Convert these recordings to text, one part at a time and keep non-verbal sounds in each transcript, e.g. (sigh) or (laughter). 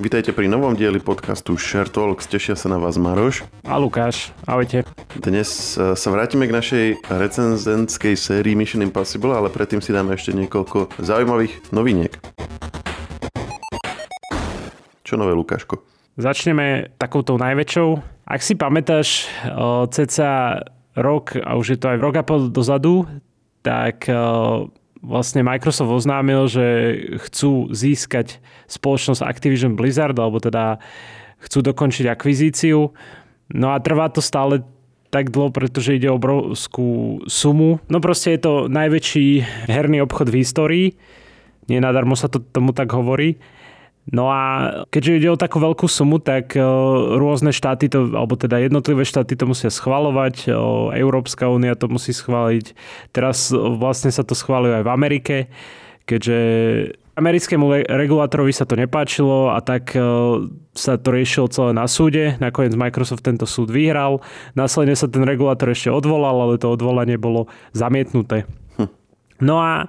Vítajte pri novom dieli podcastu Share Talks. Tešia sa na vás Maroš. A Lukáš. Ahojte. Dnes e, sa vrátime k našej recenzentskej sérii Mission Impossible, ale predtým si dáme ešte niekoľko zaujímavých noviniek. Čo nové, Lukáško? Začneme takouto najväčšou. Ak si pamätáš, ceca rok, a už je to aj rok a pol dozadu, tak vlastne Microsoft oznámil, že chcú získať spoločnosť Activision Blizzard, alebo teda chcú dokončiť akvizíciu. No a trvá to stále tak dlho, pretože ide o obrovskú sumu. No proste je to najväčší herný obchod v histórii. Nie nadarmo sa to tomu tak hovorí. No a keďže ide o takú veľkú sumu, tak e, rôzne štáty, to, alebo teda jednotlivé štáty to musia schvalovať, e, Európska únia to musí schváliť. Teraz vlastne sa to schváluje aj v Amerike, keďže americkému regulátorovi sa to nepáčilo a tak e, sa to riešilo celé na súde. Nakoniec Microsoft tento súd vyhral. Následne sa ten regulátor ešte odvolal, ale to odvolanie bolo zamietnuté. No a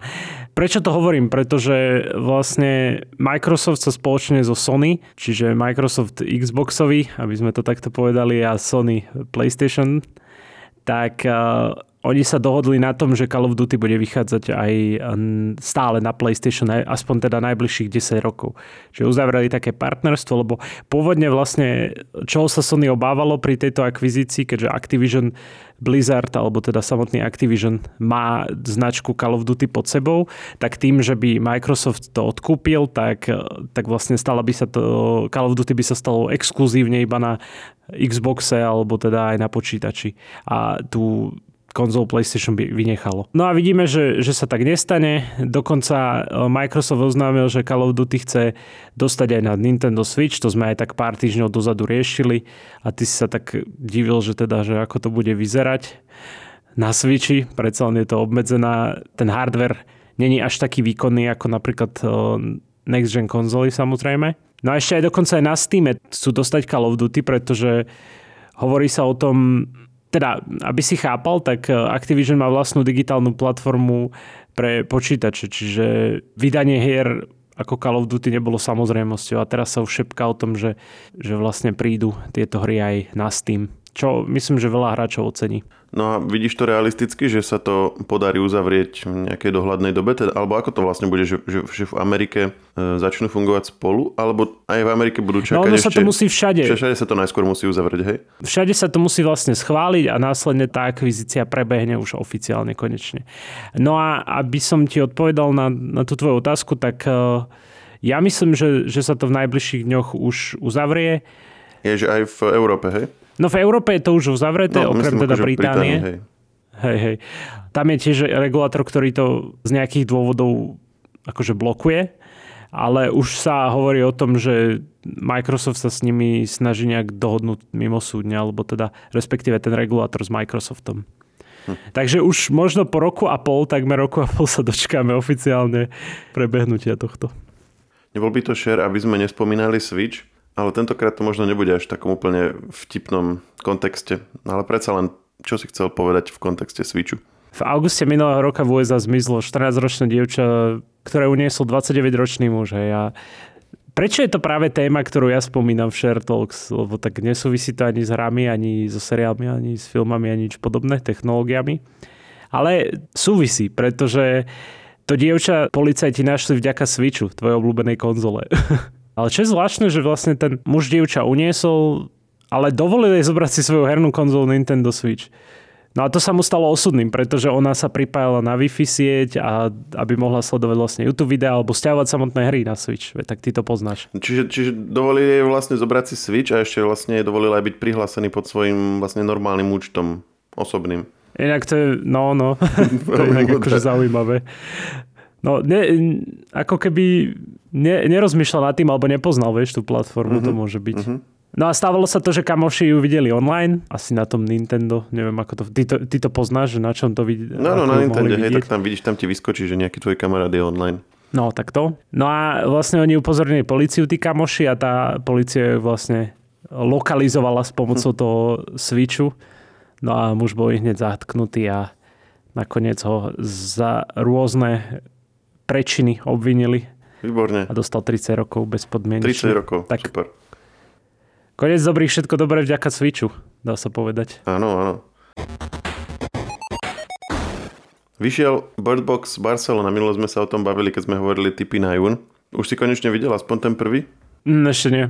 prečo to hovorím? Pretože vlastne Microsoft sa spoločne so Sony, čiže Microsoft Xboxový, aby sme to takto povedali, a Sony PlayStation, tak uh, oni sa dohodli na tom, že Call of Duty bude vychádzať aj stále na PlayStation, aspoň teda najbližších 10 rokov. Čiže uzavreli také partnerstvo, lebo pôvodne vlastne, čo sa Sony obávalo pri tejto akvizícii, keďže Activision Blizzard, alebo teda samotný Activision má značku Call of Duty pod sebou, tak tým, že by Microsoft to odkúpil, tak, tak vlastne stala by sa to, Call of Duty by sa stalo exkluzívne iba na Xboxe alebo teda aj na počítači. A tu konzol PlayStation by vynechalo. No a vidíme, že, že sa tak nestane. Dokonca e, Microsoft oznámil, že Call of Duty chce dostať aj na Nintendo Switch, to sme aj tak pár týždňov dozadu riešili a ty si sa tak divil, že teda, že ako to bude vyzerať na Switchi, predsa len je to obmedzená, ten hardware není až taký výkonný ako napríklad e, next gen konzoly samozrejme. No a ešte aj dokonca aj na Steam chcú dostať Call of Duty, pretože hovorí sa o tom, teda, aby si chápal, tak e, Activision má vlastnú digitálnu platformu pre počítače, čiže vydanie hier ako Call of Duty nebolo samozrejmosťou a teraz sa už šepká o tom, že, že vlastne prídu tieto hry aj na Steam čo myslím, že veľa hráčov ocení. No a vidíš to realisticky, že sa to podarí uzavrieť v nejakej dohľadnej dobe? Teda, alebo ako to vlastne bude, že, že, že v Amerike e, začnú fungovať spolu? Alebo aj v Amerike budú čakať no, ono ešte... sa to musí všade. Všade sa to najskôr musí uzavrieť, hej? Všade sa to musí vlastne schváliť a následne tá akvizícia prebehne už oficiálne konečne. No a aby som ti odpovedal na, na tú tvoju otázku, tak uh, ja myslím, že, že sa to v najbližších dňoch už uzavrie. Je, že aj v Európe, hej? No v Európe je to už uzavreté, no, okrem myslím, teda Británie. hej. Hej, hej. Tam je tiež regulátor, ktorý to z nejakých dôvodov akože blokuje, ale už sa hovorí o tom, že Microsoft sa s nimi snaží nejak dohodnúť mimo súdne, alebo teda respektíve ten regulátor s Microsoftom. Hm. Takže už možno po roku a pol, takmer roku a pol sa dočkáme oficiálne prebehnutia tohto. Nebol by to share, aby sme nespomínali Switch? Ale tentokrát to možno nebude až v takom úplne vtipnom kontexte. Ale predsa len, čo si chcel povedať v kontexte Switchu? V auguste minulého roka v USA zmizlo 14-ročné dievča, ktoré uniesol 29-ročný muž. Hej. A prečo je to práve téma, ktorú ja spomínam v Share Talks? Lebo tak nesúvisí to ani s hrami, ani so seriálmi, ani s filmami, ani nič podobné, technológiami. Ale súvisí, pretože to dievča policajti našli vďaka Switchu, tvojej obľúbenej konzole. (laughs) Ale čo je zvláštne, že vlastne ten muž dievča uniesol, ale dovolil jej zobrať si svoju hernú konzolu Nintendo Switch. No a to sa mu stalo osudným, pretože ona sa pripájala na Wi-Fi sieť a aby mohla sledovať vlastne YouTube videa alebo stiahovať samotné hry na Switch. Tak ty to poznáš. Čiže, čiže dovolili jej vlastne zobrať si Switch a ešte vlastne jej dovolili aj byť prihlásený pod svojim vlastne normálnym účtom osobným. Inak to je, no, no, (laughs) to je inak akože zaujímavé. No, ne, ako keby ne, nerozmýšľal nad tým, alebo nepoznal, vieš, tú platformu, mm-hmm. to môže byť. Mm-hmm. No a stávalo sa to, že kamoši ju videli online, asi na tom Nintendo, neviem ako to, ty to, ty to poznáš, že na čom to vidí? No, no, na Nintendo, hej, tak tam vidíš, tam ti vyskočí, že nejaký tvoj kamarát je online. No, tak to. No a vlastne oni upozornili policiu, tí kamoši, a tá policia ju vlastne lokalizovala s pomocou hm. toho switchu. No a muž bol hneď zatknutý a nakoniec ho za rôzne prečiny obvinili Výborne. A dostal 30 rokov bez podmienky. 30 rokov, Tak. super. Konec dobrých, všetko dobré vďaka Switchu, dá sa povedať. Áno, áno. Vyšiel Bird Box Barcelona, minulo sme sa o tom bavili, keď sme hovorili typy na jún. Už si konečne videl aspoň ten prvý? Mm, ešte nie.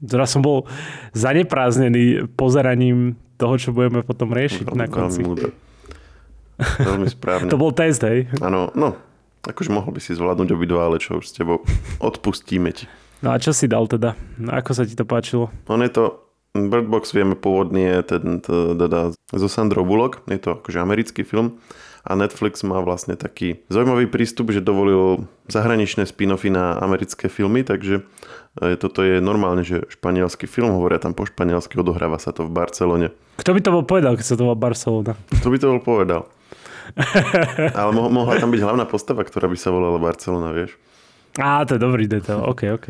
Teraz som bol zanepráznený pozeraním toho, čo budeme potom riešiť na konci. Veľmi. Veľmi správne. (laughs) To bol test, hej? Áno, no, akože mohol by si zvládnuť obidva, ale čo už s tebou odpustíme ti. No a čo si dal teda? Ako sa ti to páčilo? On je to, Bird Box vieme pôvodne je ten, teda zo Sandro Bullock, je to akože americký film a Netflix má vlastne taký zaujímavý prístup, že dovolil zahraničné spin-offy na americké filmy, takže e, toto je normálne, že španielský film, hovoria tam po španielsky, odohráva sa to v Barcelone. Kto by to bol povedal, keď sa to volá Barcelona? To by to bol povedal. (laughs) Ale mo- mohla tam byť hlavná postava, ktorá by sa volala Barcelona, vieš. Á, to je dobrý detail. OK, OK.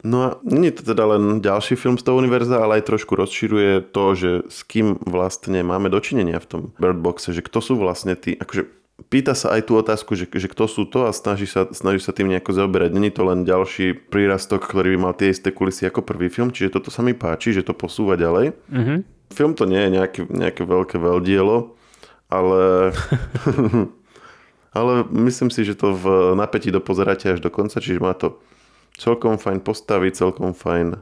No a nie je to teda len ďalší film z toho univerza, ale aj trošku rozširuje to, že s kým vlastne máme dočinenia v tom Bird Boxe, že kto sú vlastne tí, akože pýta sa aj tú otázku, že, že kto sú to a snaží sa, snaží sa tým nejako zaoberať. Není to len ďalší prírastok, ktorý by mal tie isté kulisy ako prvý film, čiže toto sa mi páči, že to posúva ďalej. Mhm. Film to nie je nejaké, nejaké veľké veľdielo, ale... (laughs) ale myslím si, že to v napätí dopozeráte až do konca, čiže má to celkom fajn postavy, celkom fajn e,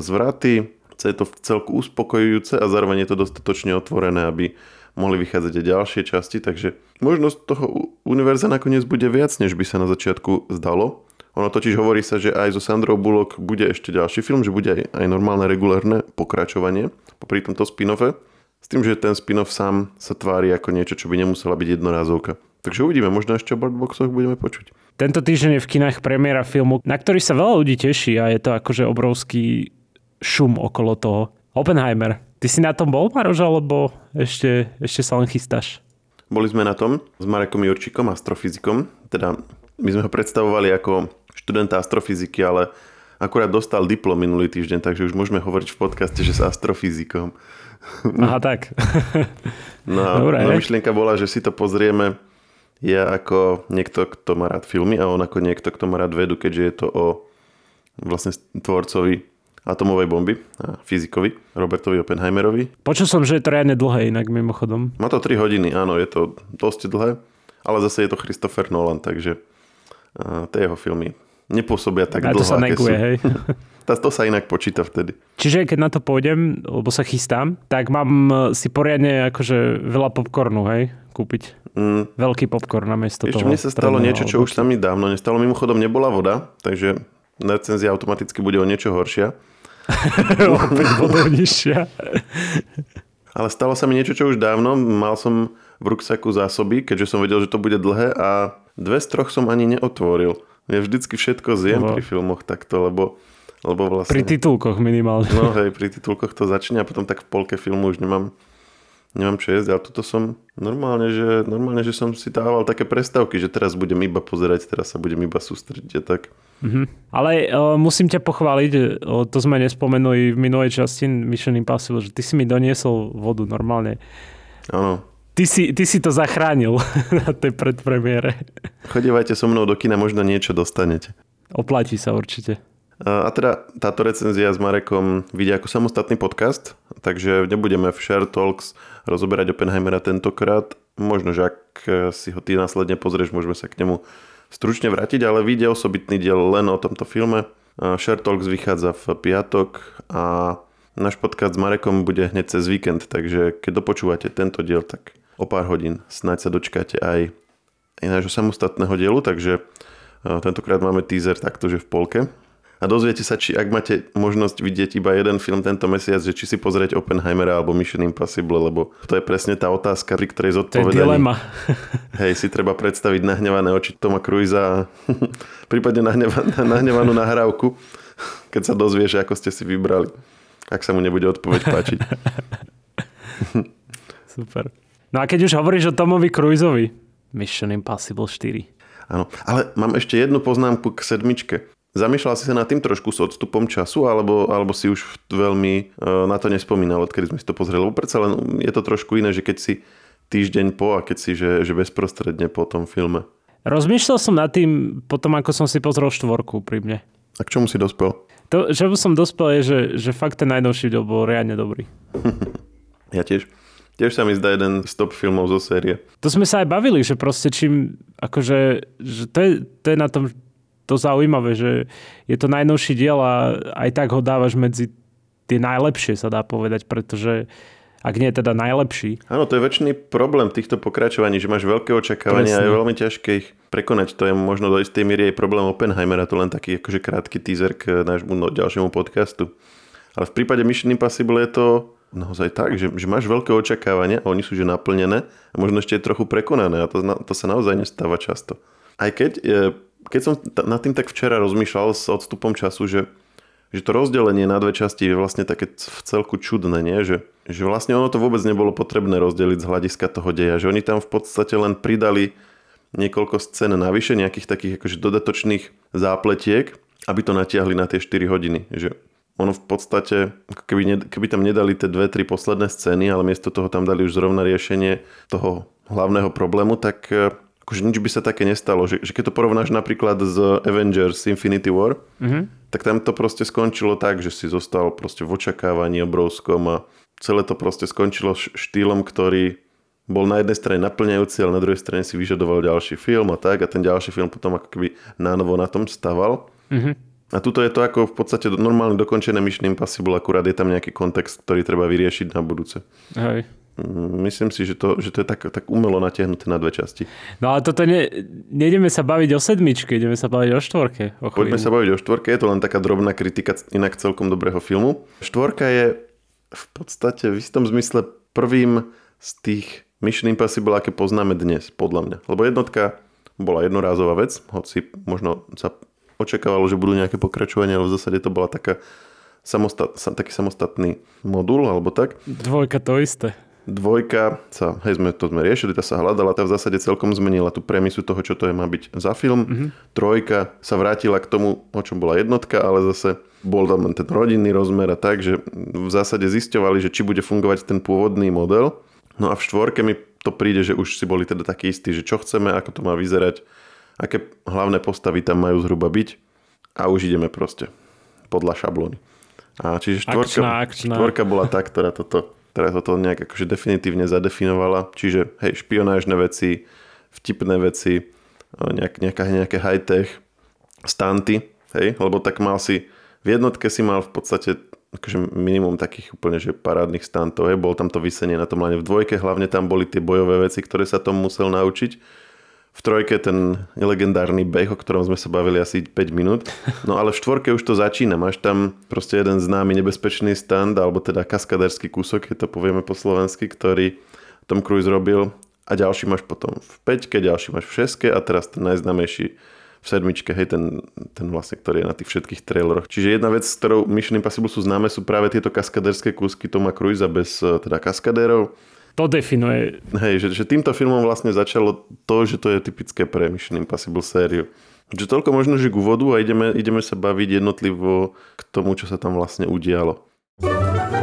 zvraty, je to v celku uspokojujúce a zároveň je to dostatočne otvorené, aby mohli vychádzať aj ďalšie časti, takže možnosť toho univerza nakoniec bude viac, než by sa na začiatku zdalo. Ono totiž hovorí sa, že aj zo Sandrou Bullock bude ešte ďalší film, že bude aj, aj normálne regulárne pokračovanie popri tomto spin-offe. S tým, že ten spin-off sám sa tvári ako niečo, čo by nemusela byť jednorázovka. Takže uvidíme, možno ešte o Birdboxoch budeme počuť. Tento týždeň je v kinách premiéra filmu, na ktorý sa veľa ľudí teší a je to akože obrovský šum okolo toho. Oppenheimer. Ty si na tom bol, Maroš, alebo ešte, ešte sa len chystáš? Boli sme na tom s Marekom Jurčikom, astrofyzikom. Teda my sme ho predstavovali ako študenta astrofyziky, ale akurát dostal diplom minulý týždeň, takže už môžeme hovoriť v podcaste, že s astrofyzikom. Aha, tak. (laughs) No a Dobre. moja myšlienka bola, že si to pozrieme ja ako niekto, kto má rád filmy a on ako niekto, kto má rád vedu, keďže je to o vlastne tvorcovi atomovej bomby a fyzikovi, Robertovi Oppenheimerovi. Počul som, že je to riadne dlhé inak mimochodom. Má to 3 hodiny, áno, je to dosť dlhé, ale zase je to Christopher Nolan, takže a, tie jeho filmy nepôsobia tak a dlho, to sa neguje, sú. hej. (laughs) To sa inak počíta vtedy. Čiže keď na to pôjdem, lebo sa chystám, tak mám e, si poriadne akože veľa popcornu, hej, kúpiť. Mm, Veľký popcorn na miesto Ešte toho. mne sa stalo niečo, čo už sa mi dávno nestalo. Mimochodom nebola voda, takže recenzia automaticky bude o niečo horšia. (laughs) Opäť bodov nižšia. (laughs) Ale stalo sa mi niečo, čo už dávno. Mal som v ruksaku zásoby, keďže som vedel, že to bude dlhé a dve z troch som ani neotvoril. Ja vždycky všetko zjem Aha. pri filmoch takto, lebo, lebo vlastne... Pri titulkoch minimálne. No hej, pri titulkoch to začne a potom tak v polke filmu už nemám, nemám čo jesť, ale tuto som normálne že, normálne, že som si dával také prestávky, že teraz budem iba pozerať, teraz sa budem iba sústrediť a tak. Mhm. Ale uh, musím ťa pochváliť, uh, to sme nespomenuli v minulej časti Mission Impossible, že ty si mi doniesol vodu normálne. Áno. Ty si, ty si to zachránil (laughs) na tej predpremiére. Chodívajte so mnou do kina, možno niečo dostanete. Oplatí sa určite. A teda táto recenzia s Marekom vidia ako samostatný podcast, takže nebudeme v Share Talks rozoberať Oppenheimera tentokrát. Možno, že ak si ho ty následne pozrieš, môžeme sa k nemu stručne vrátiť, ale vyjde osobitný diel len o tomto filme. A Share Talks vychádza v piatok a náš podcast s Marekom bude hneď cez víkend, takže keď dopočúvate tento diel, tak o pár hodín snáď sa dočkáte aj, aj nášho samostatného dielu, takže a tentokrát máme teaser takto, že v polke. A dozviete sa, či ak máte možnosť vidieť iba jeden film tento mesiac, že či si pozrieť Oppenheimera alebo Mission Impossible, lebo to je presne tá otázka, pri ktorej To je zodpovedaní. dilema. (laughs) Hej, si treba predstaviť nahnevané oči Toma Cruisa a (laughs) prípadne nahneva, nahnevanú nahrávku, (laughs) keď sa dozvieš, ako ste si vybrali. Ak sa mu nebude odpoveď páčiť. Super. No a keď už hovoríš o Tomovi Cruiseovi, Mission Impossible 4. Áno, ale mám ešte jednu poznámku k sedmičke. Zamýšľal si sa nad tým trošku s odstupom času, alebo, alebo si už veľmi uh, na to nespomínal, odkedy sme si to pozreli? Lebo predsa len je to trošku iné, že keď si týždeň po a keď si že, že bezprostredne po tom filme. Rozmýšľal som nad tým potom, ako som si pozrel štvorku pri mne. A k čomu si dospel? To, že som dospel je, že, že fakt ten najnovší diel bol riadne dobrý. (laughs) ja tiež. Tiež sa mi zdá jeden z top filmov zo série. To sme sa aj bavili, že proste čím, akože, že to je, to je na tom to zaujímavé, že je to najnovší diel a aj tak ho dávaš medzi tie najlepšie, sa dá povedať, pretože ak nie je teda najlepší. Áno, to je väčšiný problém týchto pokračovaní, že máš veľké očakávania a je veľmi ťažké ich prekonať. To je možno do istej miery aj problém Oppenheimera, to len taký akože krátky teaser k nášmu no, ďalšiemu podcastu. Ale v prípade Mission Impossible je to naozaj tak, že, že máš veľké očakávania oni sú že naplnené a možno ešte je trochu prekonané a to, to sa naozaj nestáva často. Aj keď, e, keď som nad tým tak včera rozmýšľal s odstupom času, že, že to rozdelenie na dve časti je vlastne také v celku čudné, nie? Že, že vlastne ono to vôbec nebolo potrebné rozdeliť z hľadiska toho deja, že oni tam v podstate len pridali niekoľko scén navyše, nejakých takých akože dodatočných zápletiek, aby to natiahli na tie 4 hodiny. Že ono v podstate, keby, ne, keby tam nedali tie dve, tri posledné scény, ale miesto toho tam dali už zrovna riešenie toho hlavného problému, tak e, akože nič by sa také nestalo. Že, že keď to porovnáš napríklad z Avengers Infinity War, mm-hmm. tak tam to proste skončilo tak, že si zostal proste v očakávaní obrovskom a celé to proste skončilo štýlom, ktorý bol na jednej strane naplňajúci, ale na druhej strane si vyžadoval ďalší film a tak a ten ďalší film potom ako keby nánovo na tom staval. Mm-hmm. A tuto je to ako v podstate normálne dokončené Mission Impossible, akurát je tam nejaký kontext, ktorý treba vyriešiť na budúce. Hej. Mm, myslím si, že to, že to je tak, tak umelo natiahnuté na dve časti. No ale toto ne, nejdeme sa baviť o sedmičke, ideme sa baviť o štvorke. O Poďme sa baviť o štvorke, je to len taká drobná kritika inak celkom dobrého filmu. Štvorka je v podstate v istom zmysle prvým z tých Mission Impossible, aké poznáme dnes, podľa mňa. Lebo jednotka bola jednorázová vec, hoci možno sa očakávalo, že budú nejaké pokračovania, ale v zásade to bola taká samostat, taký samostatný modul, alebo tak. Dvojka to isté. Dvojka sa, hej, sme, to sme riešili, tá sa hľadala, tá v zásade celkom zmenila tú premisu toho, čo to je má byť za film. Mm-hmm. Trojka sa vrátila k tomu, o čom bola jednotka, ale zase bol tam ten rodinný rozmer a tak, že v zásade zisťovali, že či bude fungovať ten pôvodný model. No a v štvorke mi to príde, že už si boli teda takí istí, že čo chceme, ako to má vyzerať, aké hlavné postavy tam majú zhruba byť a už ideme proste podľa šablóny. A čiže štvorka, akčná, akčná. štvorka bola tá, ktorá toto, ktorá toto nejak akože definitívne zadefinovala. Čiže hej, špionážne veci, vtipné veci, nejak, nejaká, nejaké high-tech, stanty, hej, lebo tak mal si, v jednotke si mal v podstate akože minimum takých úplne že parádnych stantov, hej, bol tam to vysenie na tom len v dvojke, hlavne tam boli tie bojové veci, ktoré sa tom musel naučiť v trojke ten legendárny beh, o ktorom sme sa bavili asi 5 minút. No ale v štvorke už to začína. Máš tam proste jeden známy nebezpečný stand, alebo teda kaskaderský kúsok, keď to povieme po slovensky, ktorý Tom Cruise robil. A ďalší máš potom v peťke, ďalší máš v šeske a teraz ten najznámejší v sedmičke, hej, ten, ten vlastne, ktorý je na tých všetkých traileroch. Čiže jedna vec, s ktorou Mission Impossible sú známe, sú práve tieto kaskaderské kúsky Toma Cruisa bez eh, teda kaskadérov to definuje. Hej, že, že týmto filmom vlastne začalo to, že to je typické pre Mission Impossible sériu. Že toľko možno, že k úvodu a ideme, ideme sa baviť jednotlivo k tomu, čo sa tam vlastne udialo. Tom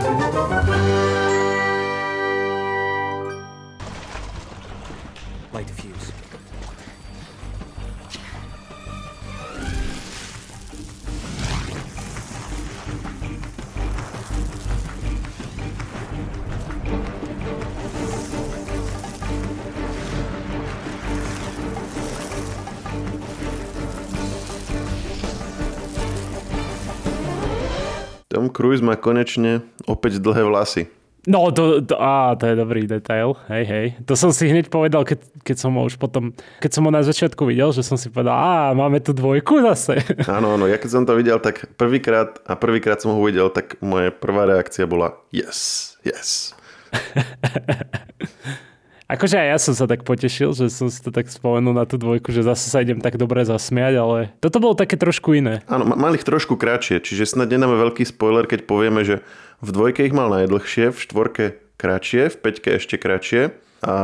Cruise má konečne opäť dlhé vlasy. No, to, to, á, to je dobrý detail, hej, hej. To som si hneď povedal, keď, keď som ho už potom, keď som ho na začiatku videl, že som si povedal, á, máme tu dvojku zase. (laughs) Áno, áno, ja keď som to videl, tak prvýkrát, a prvýkrát som ho uvidel, tak moje prvá reakcia bola yes, yes. (laughs) Akože aj ja som sa tak potešil, že som si to tak spomenul na tú dvojku, že zase sa idem tak dobre zasmiať, ale toto bolo také trošku iné. Áno, mal ich trošku kratšie, čiže snad nedáme veľký spoiler, keď povieme, že v dvojke ich mal najdlhšie, v štvorke kratšie, v peťke ešte kratšie a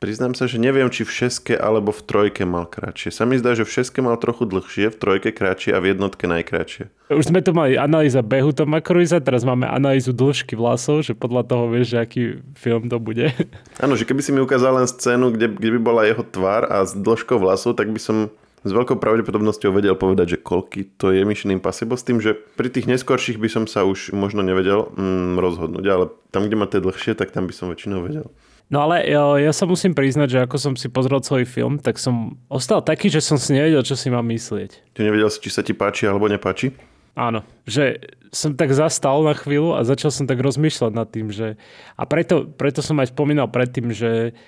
Priznám sa, že neviem, či v šeske alebo v trojke mal kratšie. Sa mi zdá, že v šeske mal trochu dlhšie, v trojke kratšie a v jednotke najkratšie. Už sme tu mali analýza behu Toma Cruisa, teraz máme analýzu dĺžky vlasov, že podľa toho vieš, že aký film to bude. (laughs) Áno, že keby si mi ukázal len scénu, kde, kde by bola jeho tvár a s dĺžkou vlasov, tak by som s veľkou pravdepodobnosťou vedel povedať, že koľky to je Mission Impossible, s tým, že pri tých neskorších by som sa už možno nevedel mm, rozhodnúť, ale tam, kde má tie dlhšie, tak tam by som väčšinou vedel. No ale ja, ja sa musím priznať, že ako som si pozrel celý film, tak som ostal taký, že som si nevedel, čo si mám myslieť. Ty nevedel si, či sa ti páči alebo nepáči? Áno, že som tak zastal na chvíľu a začal som tak rozmýšľať nad tým, že... A preto, preto som aj spomínal predtým, že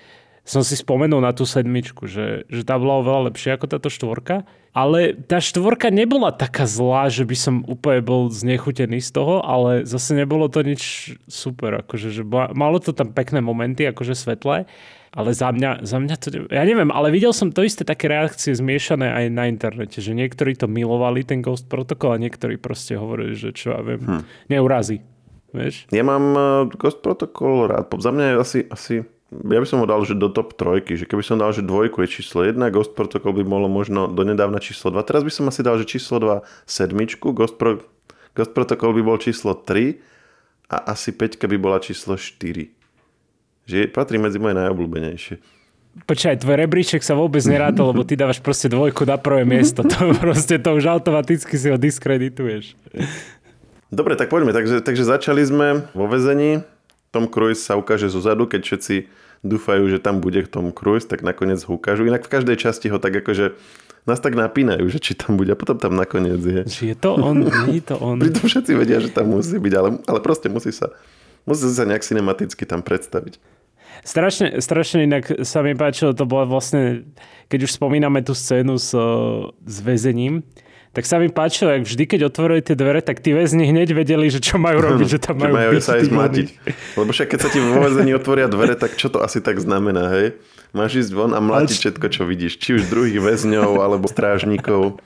som si spomenul na tú sedmičku, že, že tá bola oveľa lepšia ako táto štvorka. Ale tá štvorka nebola taká zlá, že by som úplne bol znechutený z toho, ale zase nebolo to nič super. Akože, že bola, malo to tam pekné momenty, akože svetlé. Ale za mňa, za mňa to... Ja neviem, ale videl som to isté také reakcie zmiešané aj na internete, že niektorí to milovali, ten Ghost Protocol, a niektorí proste hovorili, že čo ja viem, hm. neurazí. Vieš? Ja mám uh, Ghost Protocol rád. Za mňa je asi, asi ja by som ho dal, že do top trojky, že keby som dal, že dvojku je číslo 1, Ghost Protocol by bolo možno donedávna číslo 2. Teraz by som asi dal, že číslo 2 sedmičku, Ghost, Pro, Ghost Protocol by bol číslo 3 a asi 5 by bola číslo 4. Že patrí medzi moje najobľúbenejšie. Počkaj, tvoj rebríček sa vôbec neráta, lebo ty dávaš proste dvojku na prvé miesto. To (laughs) proste to už automaticky si ho diskredituješ. Dobre, tak poďme. Takže, takže začali sme vo vezení. Tom Cruise sa ukáže zo zadu, keď všetci dúfajú, že tam bude Tom Cruise, tak nakoniec ho ukážu. Inak v každej časti ho tak akože nás tak napínajú, že či tam bude a potom tam nakoniec je. Či je to on, nie je to on. Pritom všetci vedia, že tam musí byť, ale, ale proste musí sa, musí sa nejak cinematicky tam predstaviť. Strašne, strašne inak sa mi páčilo, to bolo vlastne, keď už spomíname tú scénu s, s väzením, tak sa mi páčilo, jak vždy, keď otvorili tie dvere, tak tí väzni hneď vedeli, že čo majú robiť, (laughs) že tam majú, majú sa aj zmatiť. Lebo však keď sa ti vo väzení otvoria dvere, tak čo to asi tak znamená, hej? Máš ísť von a mlatiť všetko, čo vidíš. Či už druhých väzňov, alebo strážnikov,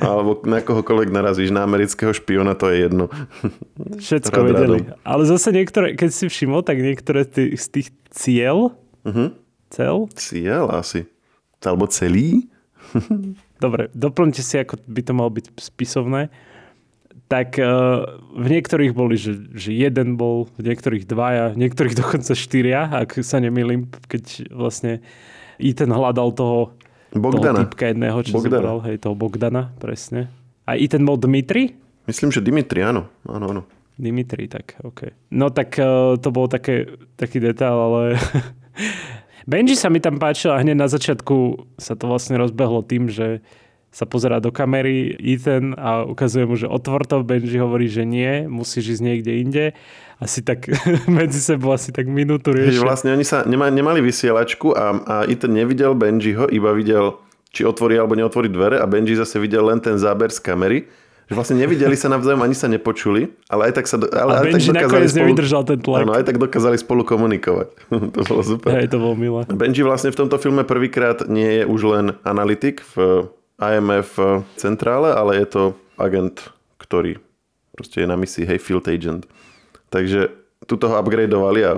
alebo na kohokoľvek narazíš. Na amerického špiona to je jedno. Všetko vedeli. Ale zase niektoré, keď si všimol, tak niektoré z tých cieľ, uh-huh. cel? Cieľ asi. Alebo celý? (laughs) dobre, doplňte si, ako by to malo byť spisovné, tak uh, v niektorých boli, že, že jeden bol, v niektorých dvaja, v niektorých (laughs) dokonca štyria, ak sa nemýlim, keď vlastne ten hľadal toho, Bogdana. toho typka jedného, čo Bogdana. zobral, hej, toho Bogdana, presne. A i ten bol Dmitri? Myslím, že Dimitri, áno. áno, áno. Dimitri, tak, OK. No tak uh, to bol také, taký detail, ale (laughs) Benji sa mi tam páčil a hneď na začiatku sa to vlastne rozbehlo tým, že sa pozerá do kamery Ethan a ukazuje mu, že otvor to. Benji hovorí, že nie, musíš ísť niekde inde. Asi tak (laughs) medzi sebou asi tak minútu riešia. Vlastne oni sa nema, nemali vysielačku a, a Ethan nevidel Benjiho, iba videl, či otvorí alebo neotvorí dvere a Benji zase videl len ten záber z kamery že vlastne nevideli sa navzájom, ani sa nepočuli, ale aj tak sa... Ale, a aj Benji tak nakoniec spolu, nevydržal ten tlak. Áno, aj tak dokázali spolu komunikovať. (laughs) to bolo super. Hej, to bolo milé. Benji vlastne v tomto filme prvýkrát nie je už len analytik v IMF centrále, ale je to agent, ktorý proste je na misii, hej, field agent. Takže tu toho upgradeovali a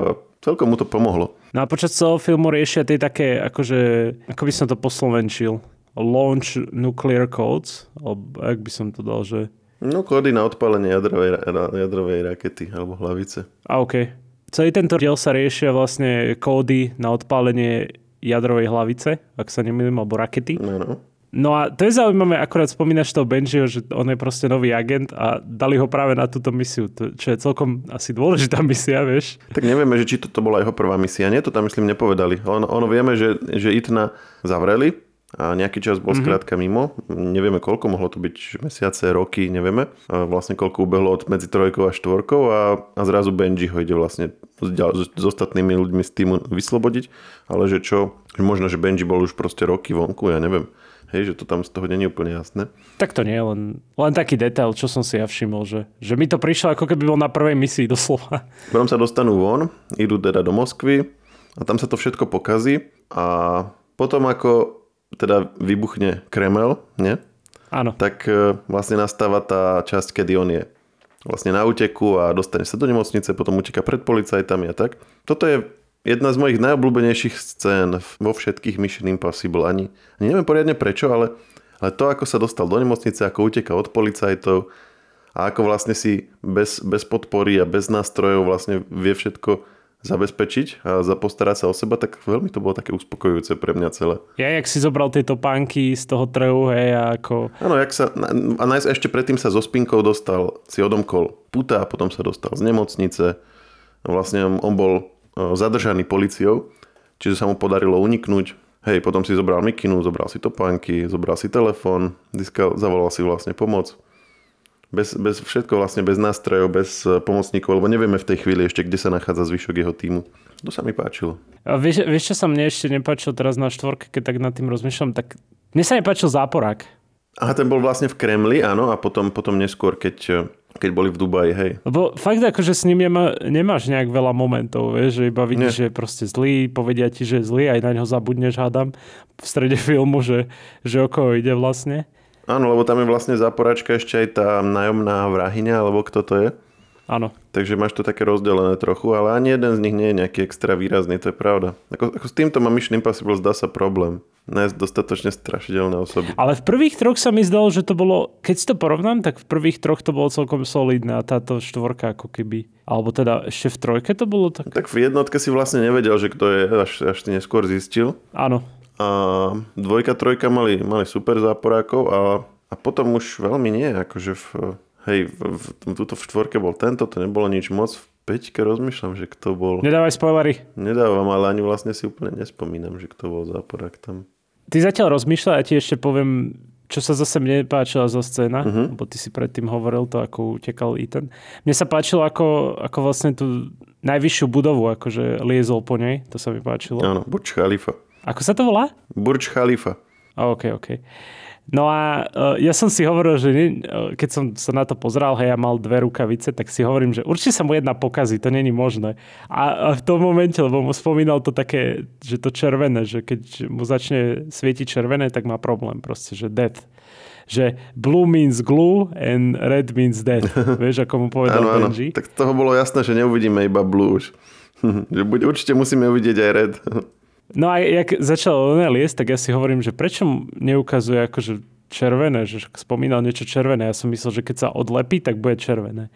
celkom mu to pomohlo. No a počas celého filmu riešia tie také, akože, ako by som to poslovenčil, launch nuclear codes, alebo jak by som to dal, že... No kódy na odpálenie jadrovej, jadrovej rakety alebo hlavice. A OK. Celý tento diel sa riešia vlastne kódy na odpálenie jadrovej hlavice, ak sa nemýlim, alebo rakety. No, no. No a to je zaujímavé, akorát spomínaš toho Benjiho, že on je proste nový agent a dali ho práve na túto misiu, čo je celkom asi dôležitá (laughs) misia, vieš. Tak nevieme, že či toto bola jeho prvá misia. Nie, to tam myslím nepovedali. Ono, ono vieme, že, že Itna zavreli, a nejaký čas bol mm-hmm. skrátka mimo. Nevieme koľko, mohlo to byť mesiace, roky, nevieme. A vlastne koľko ubehlo od medzi trojkou a štvorkou a, a zrazu Benji ho ide vlastne s, s, s ostatnými ľuďmi z týmu vyslobodiť. Ale že čo, možno, že Benji bol už proste roky vonku, ja neviem. Hej, že to tam z toho není úplne jasné. Tak to nie len, len taký detail, čo som si ja všimol, že, že mi to prišlo ako keby bol na prvej misii doslova. (laughs) Potom sa dostanú von, idú teda do Moskvy a tam sa to všetko pokazí a potom ako teda vybuchne Kremel, nie? Áno. Tak e, vlastne nastáva tá časť, kedy on je vlastne na úteku a dostane sa do nemocnice, potom uteká pred policajtami a tak. Toto je jedna z mojich najobľúbenejších scén vo všetkých Mission Impossible. Ani, ani neviem poriadne prečo, ale, ale to, ako sa dostal do nemocnice, ako uteká od policajtov a ako vlastne si bez, bez podpory a bez nástrojov vlastne vie všetko zabezpečiť a postarať sa o seba, tak veľmi to bolo také uspokojujúce pre mňa celé. Ja, jak si zobral tieto pánky z toho trhu, hej, a ako... Áno, jak sa, a najs ešte predtým sa so spinkou dostal, si odomkol puta a potom sa dostal z nemocnice. Vlastne on bol zadržaný policiou, čiže sa mu podarilo uniknúť. Hej, potom si zobral mikinu, zobral si topánky, zobral si telefón, získal, zavolal si vlastne pomoc. Bez, bez všetko vlastne, bez nástrojov, bez e, pomocníkov, lebo nevieme v tej chvíli ešte, kde sa nachádza zvyšok jeho týmu. To sa mi páčilo. A vieš, vieš, čo sa mne ešte nepáčilo teraz na štvorke, keď tak nad tým rozmýšľam, tak mne sa nepáčil záporák. Aha, ten bol vlastne v Kremli, áno, a potom, potom neskôr, keď e, keď boli v Dubaji, hej. Lebo fakt ako, že s ním nema, nemáš nejak veľa momentov, vieš, že iba vidíš, Nie. že je proste zlý, povedia ti, že je zlý, aj na ňo zabudneš, hádam, v strede (laughs) filmu, že, že o koho ide vlastne. Áno, lebo tam je vlastne záporačka ešte aj tá nájomná vrahyňa, alebo kto to je. Áno. Takže máš to také rozdelené trochu, ale ani jeden z nich nie je nejaký extra výrazný, to je pravda. Ako, ako s týmto má Mission Impossible zdá sa problém. Nájsť dostatočne strašidelné osoby. Ale v prvých troch sa mi zdalo, že to bolo, keď si to porovnám, tak v prvých troch to bolo celkom solidné a táto štvorka ako keby. Alebo teda ešte v trojke to bolo tak? Tak v jednotke si vlastne nevedel, že kto je, až, až si neskôr zistil. Áno. A dvojka, trojka mali, mali super záporákov a, a potom už veľmi nie, akože v, hej, v, v, tuto v štvorke bol tento, to nebolo nič moc. V peťke rozmýšľam, že kto bol... Nedávaj spoilery. Nedávam, ale ani vlastne si úplne nespomínam, že kto bol záporák tam. Ty zatiaľ rozmýšľaj a ti ešte poviem, čo sa zase mne páčila zo scéna, uh-huh. lebo ty si predtým hovoril to, ako utekal Ethan. Mne sa páčilo, ako, ako vlastne tú najvyššiu budovu, akože liezol po nej, to sa mi páčilo. Áno, Burj Khalifa. Ako sa to volá? Burj Khalifa. OK, OK. No a uh, ja som si hovoril, že ne, uh, keď som sa na to pozrel, hej, ja mal dve rukavice, tak si hovorím, že určite sa mu jedna pokazí, to není možné. A, a v tom momente, lebo mu spomínal to také, že to červené, že keď mu začne svietiť červené, tak má problém proste, že death že blue means glue and red means death. (laughs) Vieš, ako mu povedal ano, Benji? Tak toho bolo jasné, že neuvidíme iba blue už. (laughs) že buď, určite musíme uvidieť aj red. No a jak začal Lionel liesť, tak ja si hovorím, že prečo neukazuje akože červené, že spomínal niečo červené. Ja som myslel, že keď sa odlepí, tak bude červené.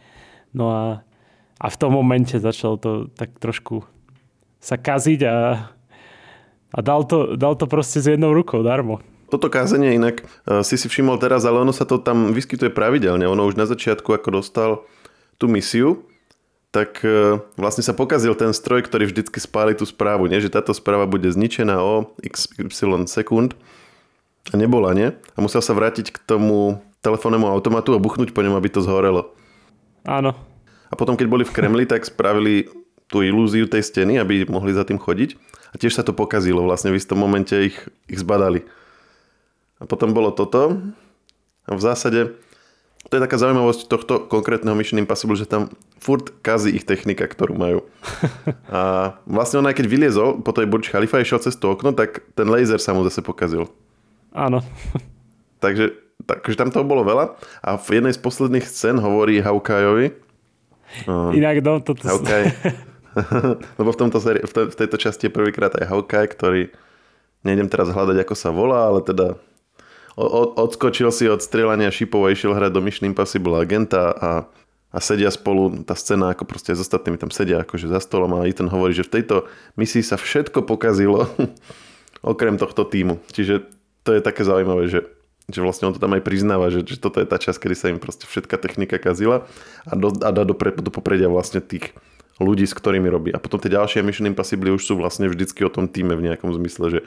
No a, a v tom momente začal to tak trošku sa kaziť a, a dal, to, dal to proste s jednou rukou darmo. Toto kázenie inak uh, si si všimol teraz, ale ono sa to tam vyskytuje pravidelne. Ono už na začiatku, ako dostal tú misiu, tak e, vlastne sa pokazil ten stroj, ktorý vždycky spáli tú správu, nie? že táto správa bude zničená o XY sekúnd a nebola, nie? A musel sa vrátiť k tomu telefónnemu automatu a buchnúť po ňom, aby to zhorelo. Áno. A potom, keď boli v Kremli, tak spravili tú ilúziu tej steny, aby mohli za tým chodiť. A tiež sa to pokazilo. Vlastne v istom momente ich, ich zbadali. A potom bolo toto. A v zásade to je taká zaujímavosť tohto konkrétneho Mission Impossible, že tam furt kazí ich technika, ktorú majú. (laughs) A vlastne on aj keď vyliezol po tej Burj Khalifa a išiel cez to okno, tak ten laser sa mu zase pokazil. Áno. Takže, takže tam toho bolo veľa. A v jednej z posledných scén hovorí Hawkeyeovi. Inak no, toto... Hawkeye. (laughs) Lebo v, tomto seri- v, te- v tejto časti je prvýkrát aj Hawkeye, ktorý nejdem teraz hľadať, ako sa volá, ale teda od, odskočil si od strieľania šipov a išiel hrať do Mission Impossible agenta a, a sedia spolu, tá scéna ako proste s ostatnými tam sedia akože za stolom a Ethan hovorí, že v tejto misii sa všetko pokazilo (laughs) okrem tohto týmu. Čiže to je také zaujímavé, že, že vlastne on to tam aj priznáva, že, že toto je tá časť, kedy sa im proste všetká technika kazila a, do, a dá do, pre, do popredia vlastne tých ľudí, s ktorými robí. A potom tie ďalšie Mission Impossible už sú vlastne vždycky o tom týme v nejakom zmysle, že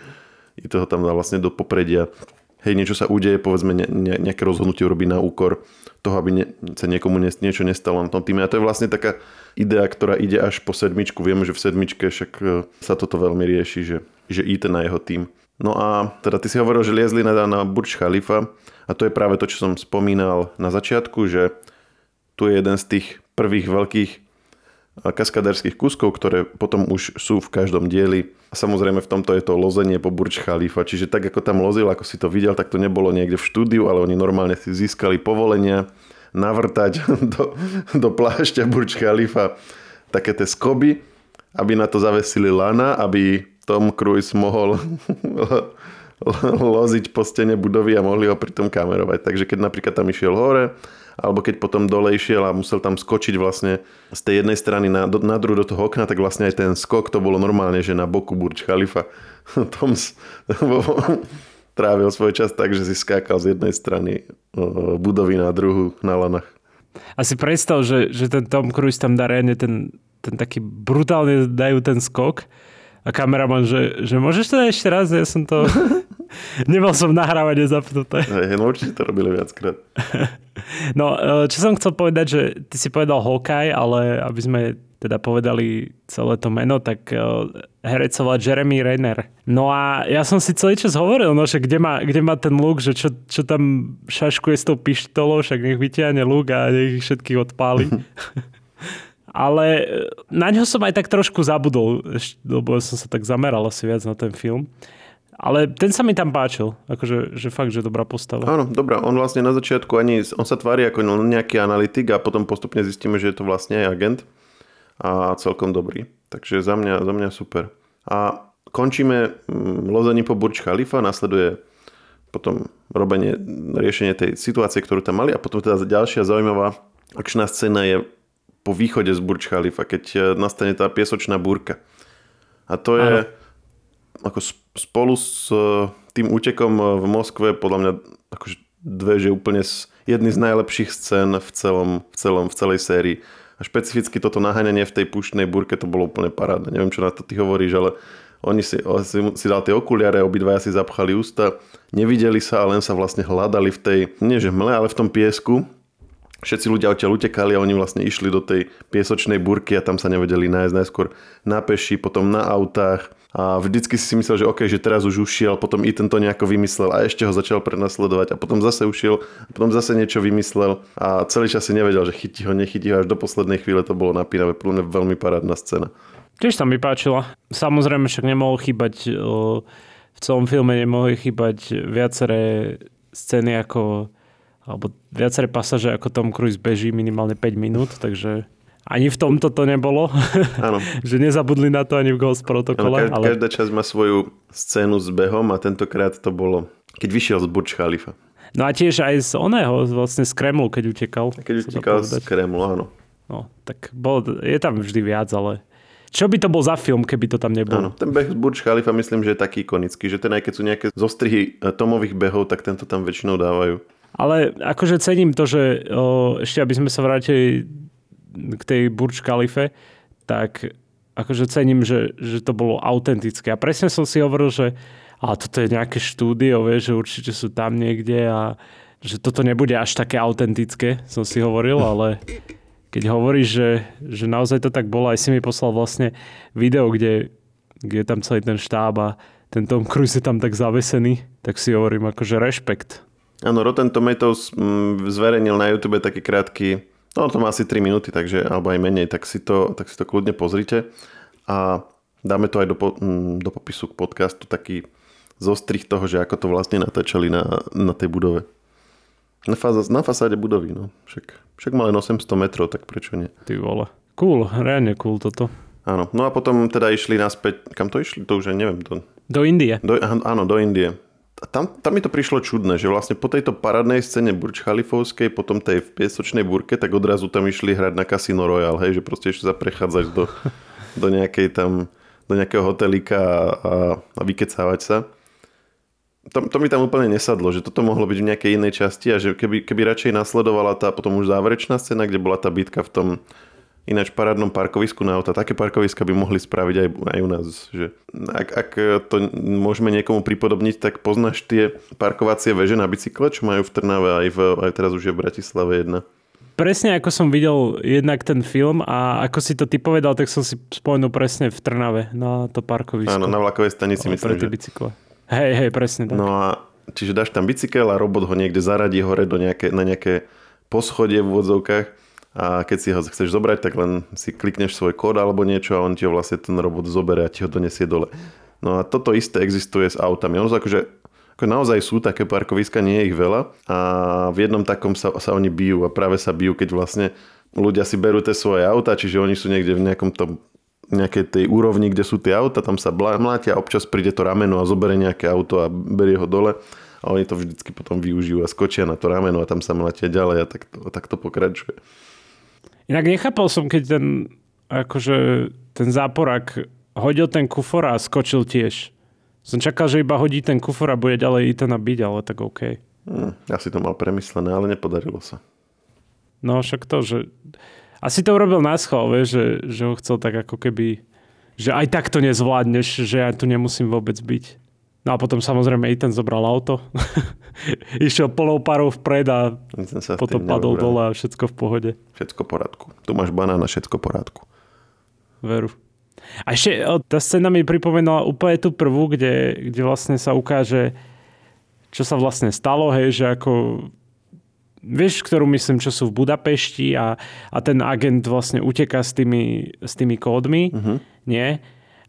i toho tam dá vlastne do popredia hej, niečo sa udeje, povedzme ne, ne, nejaké rozhodnutie urobí na úkor toho, aby ne, sa niekomu ne, niečo nestalo na tom týme. A to je vlastne taká idea, ktorá ide až po sedmičku. Vieme, že v sedmičke však e, sa toto veľmi rieši, že, že IT na jeho tým. No a teda ty si hovoril, že liezli na, na Burj Khalifa a to je práve to, čo som spomínal na začiatku, že tu je jeden z tých prvých veľkých kaskadérských kuskov, ktoré potom už sú v každom dieli. A samozrejme v tomto je to lozenie po Burj Khalifa, čiže tak ako tam lozil, ako si to videl, tak to nebolo niekde v štúdiu, ale oni normálne si získali povolenia navrtať (laughs) do, do plášťa Burj Khalifa také tie skoby aby na to zavesili lana, aby Tom Cruise mohol (laughs) loziť po stene budovy a mohli ho pritom kamerovať. Takže keď napríklad tam išiel hore, alebo keď potom dole išiel a musel tam skočiť vlastne z tej jednej strany na, na druhú do toho okna, tak vlastne aj ten skok to bolo normálne, že na boku Burj Khalifa. (laughs) Tom (laughs) trávil svoj čas tak, že si skákal z jednej strany budovy na druhú na lanách. A si predstav, že, že ten Tom Cruise tam dá reálne ten, ten taký brutálne dajú ten skok a kameraman, že, že môžeš to ešte raz, ja som to... (laughs) Nemal som nahrávanie zapnuté. Hej, no určite to robili viackrát. (laughs) no, e, čo som chcel povedať, že ty si povedal Hawkeye, ale aby sme teda povedali celé to meno, tak e, herec sa volá Jeremy Renner. No a ja som si celý čas hovoril, no, že kde má, kde má ten luk, že čo, čo tam šaškuje s tou pištolou, však nech vyťahne luk a nech ich všetkých odpáli. (laughs) ale e, na ňo som aj tak trošku zabudol, lebo som sa tak zameral asi viac na ten film. Ale ten sa mi tam páčil, akože že fakt, že dobrá postava. Áno, dobrá. On vlastne na začiatku ani, on sa tvári ako nejaký analytik a potom postupne zistíme, že je to vlastne aj agent a celkom dobrý. Takže za mňa, za mňa super. A končíme mm, lození po Burj Khalifa, nasleduje potom robenie, riešenie tej situácie, ktorú tam mali a potom teda ďalšia zaujímavá akčná scéna je po východe z Burj Khalifa, keď e, nastane tá piesočná búrka. A to je ano. Ako spolu s e, tým útekom e, v Moskve podľa mňa akože dve, že úplne jedny z najlepších scén v celom, v celom, v celej sérii. A špecificky toto naháňanie v tej puštnej búrke to bolo úplne parádne. Neviem, čo na to ty hovoríš, ale oni si, si, si dal tie okuliare, obidvaja si zapchali ústa, nevideli sa, len sa vlastne hľadali v tej, nie že mle, ale v tom piesku všetci ľudia odtiaľ utekali a oni vlastne išli do tej piesočnej burky a tam sa nevedeli nájsť najskôr na peši, potom na autách a vždycky si myslel, že OK, že teraz už ušiel, potom i tento nejako vymyslel a ešte ho začal prenasledovať a potom zase ušiel, a potom zase niečo vymyslel a celý čas si nevedel, že chytí ho, nechytí ho, až do poslednej chvíle to bolo napínavé, plne veľmi parádna scéna. Tiež sa mi páčila. Samozrejme však nemohol chýbať v celom filme nemohli chýbať viaceré scény ako alebo viaceré pasaže ako Tom Cruise beží minimálne 5 minút, takže ani v tomto to nebolo. Áno. (laughs) že nezabudli na to ani v Ghost protokole. Ano, každá, ale... časť má svoju scénu s behom a tentokrát to bolo, keď vyšiel z Burj Khalifa. No a tiež aj z oného, vlastne z Kremlu, keď utekal. Keď utekal z Kremlu, áno. No, tak bol, je tam vždy viac, ale čo by to bol za film, keby to tam nebol? Áno, ten beh z Burj Khalifa myslím, že je taký ikonický, že ten aj keď sú nejaké zostrihy eh, Tomových behov, tak tento tam väčšinou dávajú. Ale akože cením to, že o, ešte aby sme sa vrátili k tej Burj Khalife, tak akože cením, že, že to bolo autentické. A presne som si hovoril, že a toto je nejaké štúdio, vieš, že určite sú tam niekde a že toto nebude až také autentické, som si hovoril, ale keď hovoríš, že, že naozaj to tak bolo, aj si mi poslal vlastne video, kde, kde je tam celý ten štáb a ten Tom Cruise je tam tak zavesený, tak si hovorím akože rešpekt. Áno, Rotten Tomatoes mm, zverejnil na YouTube taký krátky, no to má asi 3 minúty, takže, alebo aj menej, tak si to, tak si to kľudne pozrite. A dáme to aj do, mm, do popisu k podcastu, taký zostrih toho, že ako to vlastne natáčali na, na tej budove. Na, fáza, na fasáde budovy, no. Však, však má len 800 metrov, tak prečo nie? Ty vole. Cool, reálne cool toto. Áno, no a potom teda išli naspäť, kam to išli? To už aj neviem. To... Do Indie. Do, áno, do Indie tam, tam mi to prišlo čudné, že vlastne po tejto paradnej scéne Burč Chalifovskej, potom tej v piesočnej burke, tak odrazu tam išli hrať na Casino Royale, hej, že proste ešte sa prechádzať do, (laughs) do nejakej tam, do nejakého hotelika a, a, a vykecávať sa. To, to mi tam úplne nesadlo, že toto mohlo byť v nejakej inej časti a že keby, keby radšej nasledovala tá potom už záverečná scéna, kde bola tá bitka v tom Ináč v parádnom parkovisku na auta, také parkoviska by mohli spraviť aj, aj u nás. Že ak, ak to môžeme niekomu pripodobniť, tak poznáš tie parkovacie veže na bicykle, čo majú v Trnave aj, v, aj teraz už je v Bratislave jedna. Presne ako som videl jednak ten film a ako si to ty povedal, tak som si spomenul presne v Trnave na to parkovisko. Áno, na vlakovej stanici myslím, pre tie že... bicykle. Hej, hej, presne tak. No a čiže dáš tam bicykel a robot ho niekde zaradí hore do nejaké, na nejaké poschodie v úvodzovkách a keď si ho chceš zobrať, tak len si klikneš svoj kód alebo niečo a on ti ho vlastne ten robot zoberie a ti ho donesie dole. No a toto isté existuje s autami. Ono akože ako naozaj sú také parkoviska, nie je ich veľa a v jednom takom sa, sa oni bijú a práve sa bijú, keď vlastne ľudia si berú tie svoje auta, čiže oni sú niekde v nejakom tom nejakej tej úrovni, kde sú tie auta, tam sa mlátia, občas príde to rameno a zoberie nejaké auto a berie ho dole a oni to vždycky potom využijú a skočia na to rameno a tam sa mlátia ďalej a tak to, tak to pokračuje. Inak nechápal som, keď ten, akože, ten záporak hodil ten kufor a skočil tiež. Som čakal, že iba hodí ten kufor a bude ďalej Etana byť, ale tak OK. Hmm, asi to mal premyslené, ale nepodarilo sa. No však to, že asi to urobil na schvál, vieš, že, že ho chcel tak ako keby, že aj tak to nezvládneš, že ja tu nemusím vôbec byť. No a potom samozrejme Ethan zobral auto. (laughs) Išiel plnou parou vpred a sa potom padol dole a všetko v pohode. Všetko v porádku. Tu máš banán a všetko v porádku. Veru. A ešte tá scéna mi pripomenula úplne tú prvú, kde, kde vlastne sa ukáže, čo sa vlastne stalo, hej, že ako vieš, ktorú myslím, čo sú v Budapešti a, a ten agent vlastne uteká s tými, s tými kódmi, uh-huh. nie?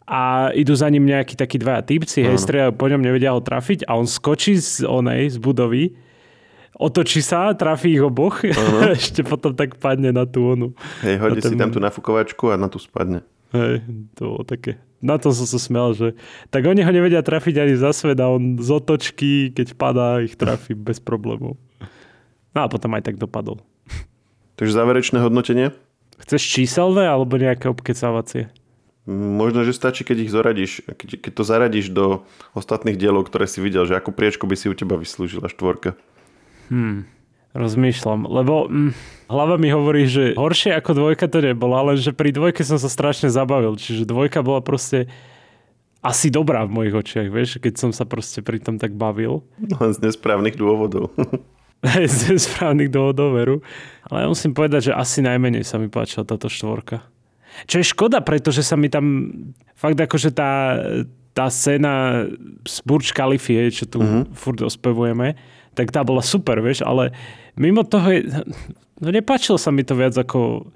A idú za ním nejakí takí dvaja typci, hej, strieľajú po ňom, nevedia ho trafiť a on skočí z onej, z budovy, otočí sa, trafí ich oboch a (laughs) ešte potom tak padne na tú onu. Hej, hodí si tam tú nafukovačku a na tú spadne. Hej, to bolo také. Na to som sa smial, že tak oni ho nevedia trafiť ani za svet a on z otočky, keď padá, ich trafí (laughs) bez problémov. No a potom aj tak dopadol. Takže záverečné hodnotenie? Chceš číselné alebo nejaké obkecávacie? Možno, že stačí, keď ich zoradíš, keď, keď to zaradíš do ostatných dielov, ktoré si videl, že akú priečku by si u teba vyslúžila štvorka. Hmm, rozmýšľam, lebo hm, hlava mi hovorí, že horšie ako dvojka to nebolo, ale že pri dvojke som sa strašne zabavil, čiže dvojka bola proste asi dobrá v mojich očiach, vieš, keď som sa proste pri tom tak bavil. Len z nesprávnych dôvodov. (laughs) z správnych dôvodov, veru. Ale ja musím povedať, že asi najmenej sa mi páčila táto štvorka. Čo je škoda, pretože sa mi tam fakt akože tá, tá scéna z Burj Khalifa, čo tu uh-huh. furt ospevujeme, tak tá bola super, vieš, ale mimo toho je, no nepáčilo sa mi to viac ako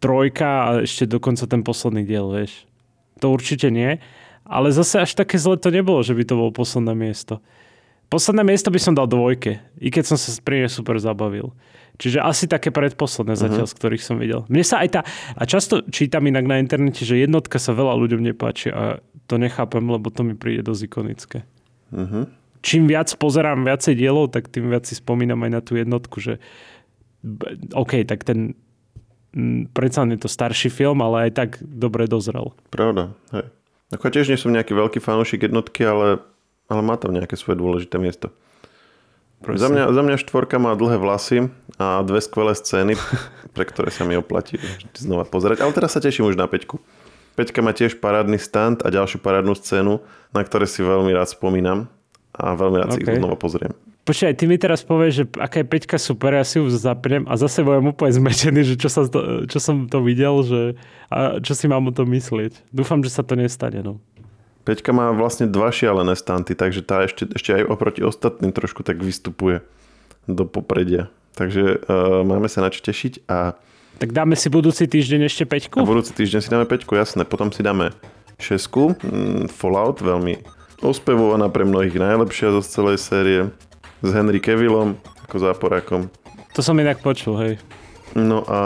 trojka a ešte dokonca ten posledný diel, vieš. To určite nie. Ale zase až také zle to nebolo, že by to bolo posledné miesto. Posledné miesto by som dal dvojke, i keď som sa pri nej super zabavil. Čiže asi také predposledné zatiaľ, uh-huh. z ktorých som videl. Mne sa aj tá, a často čítam inak na internete, že jednotka sa veľa ľuďom nepáči a to nechápem, lebo to mi príde dosť ikonické. Uh-huh. Čím viac pozerám viacej dielov, tak tým viac si spomínam aj na tú jednotku, že OK, tak ten predsa je to starší film, ale aj tak dobre dozrel. Pravda, hej. Ako tiež nie som nejaký veľký fanúšik jednotky, ale ale má tam nejaké svoje dôležité miesto. Za mňa, za mňa štvorka má dlhé vlasy a dve skvelé scény, (laughs) pre ktoré sa mi oplatí znova pozerať. Ale teraz sa teším už na Peťku. Peťka má tiež parádny stand a ďalšiu parádnu scénu, na ktoré si veľmi rád spomínam a veľmi rád okay. si ich znova pozriem. Počkaj, ty mi teraz povieš, že aká je Peťka super, ja si ju zapnem a zase budem úplne zmetený, že čo, sa to, čo som to videl, že a čo si mám o tom myslieť. Dúfam, že sa to nestane. No. Peťka má vlastne dva šialené stanty, takže tá ešte, ešte aj oproti ostatným trošku tak vystupuje do popredia. Takže uh, máme sa na čo tešiť a... Tak dáme si budúci týždeň ešte Peťku? A budúci týždeň si dáme Peťku, jasné. Potom si dáme šesku, mm, Fallout, veľmi ospevovaná pre mnohých najlepšia zo celej série s Henry Kevillom ako záporákom. To som inak počul, hej. No a,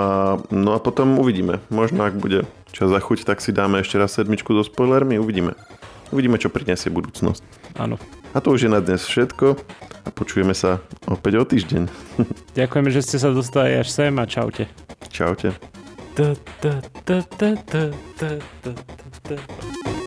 no a potom uvidíme. Možno ak bude čas za chuť, tak si dáme ešte raz sedmičku so spoilermi, uvidíme. Uvidíme, čo prinesie budúcnosť. Áno. A to už je na dnes všetko a počujeme sa opäť o týždeň. (laughs) Ďakujeme, že ste sa dostali až sem a čaute. Čaute. Da, da, da, da, da, da, da, da.